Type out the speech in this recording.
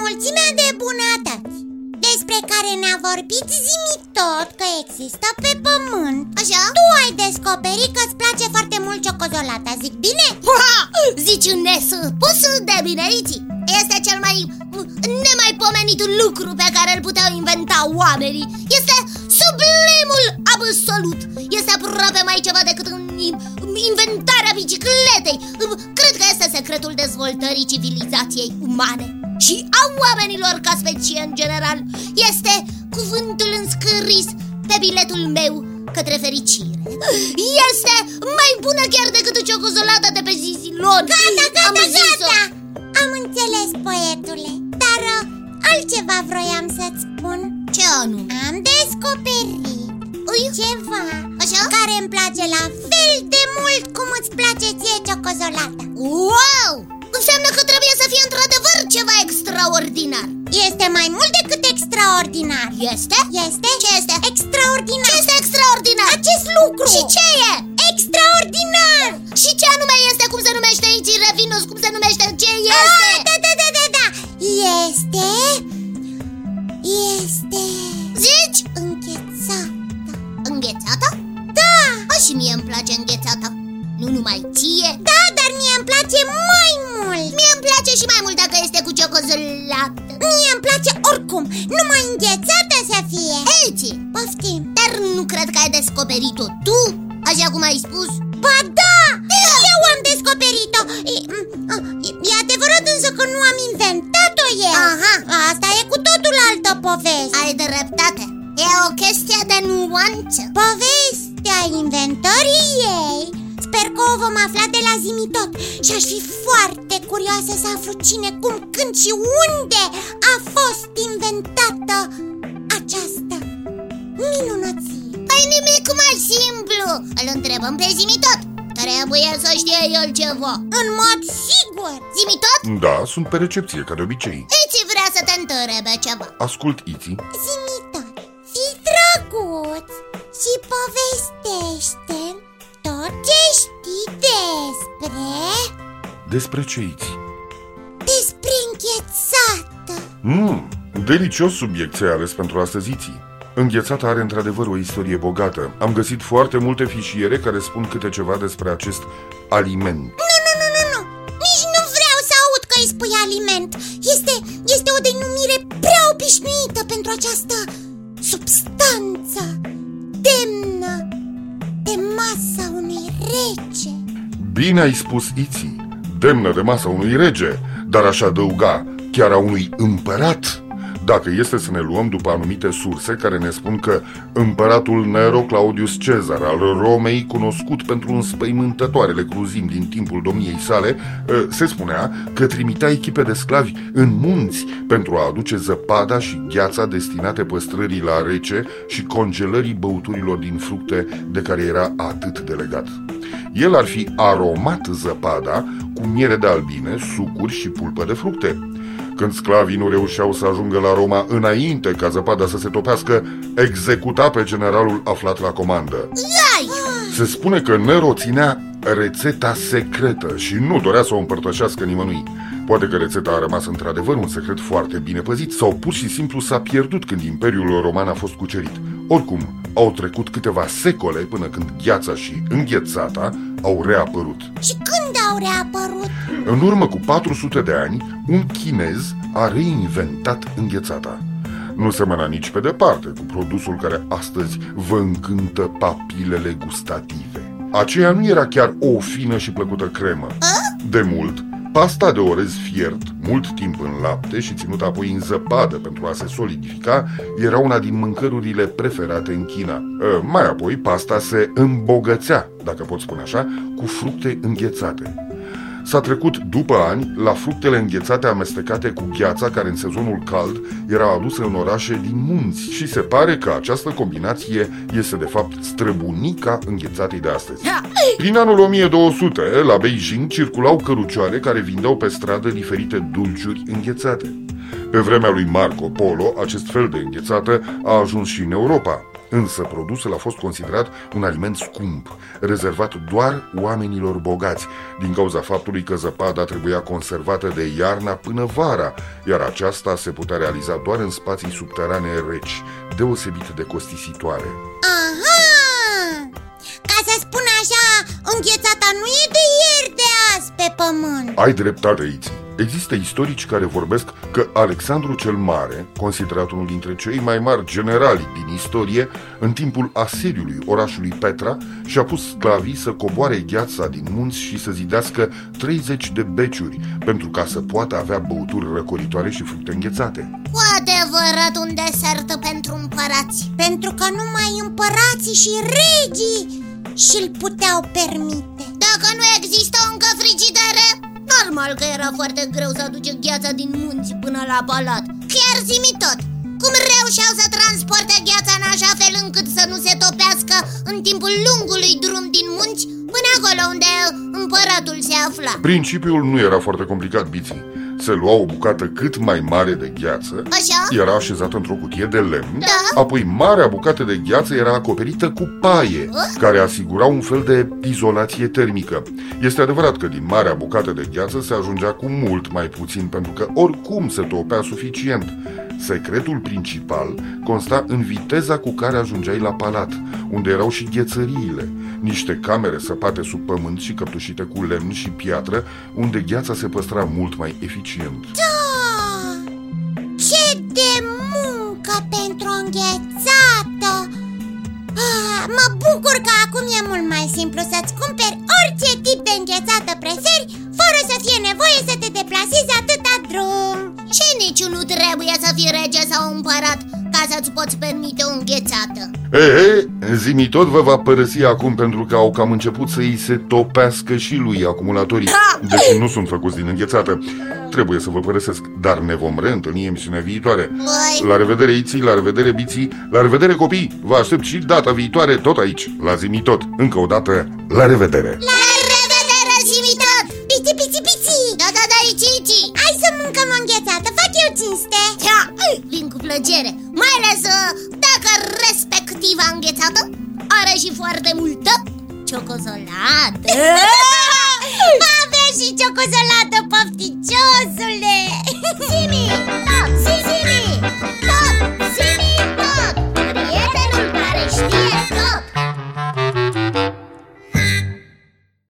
mulțimea de bunătăți Despre care ne-a vorbit zimi tot că există pe pământ Așa? Tu ai descoperit că îți place foarte mult ciocozolata, zic bine? Ha! Zici nespus de bine, Iti Este cel mai nemaipomenit lucru pe care îl puteau inventa oamenii Este sublimul absolut Este aproape mai ceva decât în inventarea bicicletei. Cred că este secretul dezvoltării civilizației umane. Și a oamenilor ca specie în general. Este cuvântul înscris pe biletul meu către fericire. Este mai bună chiar decât ciocozolata de pe Zizilon. Gata, gata, Am zis-o. gata Am înțeles, poetule. Dar uh, altceva vroiam să-ți spun. Ce anume? Am descoperit Ui? Ceva Așa? Care îmi place la fel de mult cum îți place ție ciocozolata Wow! Înseamnă că trebuie să fie într-adevăr ceva extraordinar Este mai mult decât extraordinar Este? Este? Ce este? Extraordinar Ce este extraordinar? Acest lucru Și ce e? Extraordinar Și ce anume este? Cum se numește aici? Revinus, cum se numește? Ce este? Ah, Da, da, da, da, da Este Este place mai mult. Mie îmi place și mai mult dacă este cu ciocozolată Mie îmi place oricum. Numai înghețată să fie. Eici, Poftim. Dar nu cred că ai descoperit-o tu Așa cum ai spus. Ba da! Eu am descoperit-o. E, e- e adevărat însă că nu am inventat-o eu. Aha. Asta e cu totul altă poveste. Ai dreptate. E o chestie de nuanță. Povestea vom afla de la Zimitot Și aș fi foarte curioasă să aflu cine, cum, când și unde a fost inventată această minunăție Păi nimic mai simplu? Îl întrebăm pe Zimitot Trebuie să știe el ceva. În mod sigur. Zimitot? Da, sunt pe recepție, ca de obicei. Iți vrea să te întrebe ceva. Ascult Iti. Zimitot, fii drăguț și povestește. tot ce știi despre... Despre ce Iti? despre înghețată Mmm, delicios subiect ți-ai ales pentru astăzi Iti. Înghețata are într-adevăr o istorie bogată. Am găsit foarte multe fișiere care spun câte ceva despre acest aliment. Nu, nu, nu, nu, nu Nici nu vreau să aud că îi spui aliment Este, este o denumire prea obișnuită pentru această substanță Demnă de masa unui rege Bine ai spus Iti, demnă de masa unui rege, dar aș adăuga chiar a unui împărat. Dacă este să ne luăm după anumite surse care ne spun că împăratul Nero Claudius Cezar al Romei, cunoscut pentru înspăimântătoarele cruzimi din timpul domniei sale, ă, se spunea că trimitea echipe de sclavi în munți pentru a aduce zăpada și gheața destinate păstrării la rece și congelării băuturilor din fructe de care era atât de legat. El ar fi aromat zăpada cu miere de albine, sucuri și pulpă de fructe. Când sclavii nu reușeau să ajungă la Roma înainte ca zăpada să se topească, executa pe generalul aflat la comandă. Ai! Se spune că Nero ținea rețeta secretă și nu dorea să o împărtășească nimănui. Poate că rețeta a rămas într-adevăr un secret foarte bine păzit sau pur și simplu s-a pierdut când Imperiul Roman a fost cucerit. Oricum, au trecut câteva secole până când gheața și înghețata au reapărut. Și când au reapărut? În urmă cu 400 de ani, un chinez a reinventat înghețata. Nu semăna nici pe departe cu produsul care astăzi vă încântă papilele gustative. Aceea nu era chiar o fină și plăcută cremă. De mult, pasta de orez fiert, mult timp în lapte și ținută apoi în zăpadă pentru a se solidifica, era una din mâncărurile preferate în China. Uh, Mai apoi, pasta se îmbogățea, dacă pot spune așa, cu fructe înghețate. S-a trecut după ani la fructele înghețate amestecate cu gheața care în sezonul cald era adusă în orașe din munți și se pare că această combinație este de fapt străbunica înghețatei de astăzi. Prin anul 1200, la Beijing circulau cărucioare care vindeau pe stradă diferite dulciuri înghețate. Pe vremea lui Marco Polo, acest fel de înghețată a ajuns și în Europa. Însă produsul a fost considerat un aliment scump, rezervat doar oamenilor bogați, din cauza faptului că zăpada trebuia conservată de iarna până vara, iar aceasta se putea realiza doar în spații subterane reci, deosebit de costisitoare. Aha! Ca să spun așa, înghețata nu e de ieri de azi pe pământ Ai dreptate aici. Există istorici care vorbesc că Alexandru cel Mare, considerat unul dintre cei mai mari generali din istorie, în timpul asediului orașului Petra, și-a pus sclavii să coboare gheața din munți și să zidească 30 de beciuri, pentru ca să poată avea băuturi răcoritoare și fructe înghețate. Cu adevărat un desert pentru împărați Pentru că numai împărații și regii și-l puteau permite Dacă nu există încă frigidere Normal că era foarte greu să aduce gheața din munți până la palat Chiar zimi tot Cum reușeau să transporte gheața în așa fel încât să nu se topească în timpul lungului drum din munți Până acolo unde împăratul se afla Principiul nu era foarte complicat, Biții. Se lua o bucată cât mai mare de gheață, Așa? era așezată într-o cutie de lemn, Da. apoi marea bucată de gheață era acoperită cu paie, care asigura un fel de izolație termică. Este adevărat că din marea bucată de gheață se ajungea cu mult mai puțin, pentru că oricum se topea suficient. Secretul principal consta în viteza cu care ajungeai la palat, unde erau și ghețăriile, niște camere săpate sub pământ și căptușite cu lemn și piatră, unde gheața se păstra mult mai eficient. Da! Ce de muncă pentru o înghețată! Ah, mă bucur că acum e mult mai simplu să-ți cumperi orice tip de înghețată preferi Fără să fie nevoie să te deplasezi atâta drum Și nici nu trebuie să fii rege sau împărat Ca să-ți poți permite o înghețată Ehe, zimi tot vă va părăsi acum pentru că au cam început să îi se topească și lui acumulatorii. Deși nu sunt făcuți din înghețată. Trebuie să vă părăsesc, dar ne vom reîntâlni emisiunea viitoare. Băi. La revedere Iții, la revedere Biții, la revedere copii. Vă aștept și data viitoare tot aici, la zimi tot Încă o dată, la revedere. La revedere, zimi tot! Pici, pici, pici Da, da, da, ici, ici Hai să mâncăm o înghețată, fac eu cinste! Da, vin cu plăcere și foarte multă ciocolată. Va avea și ciocozolată, pofticiosule. Zimi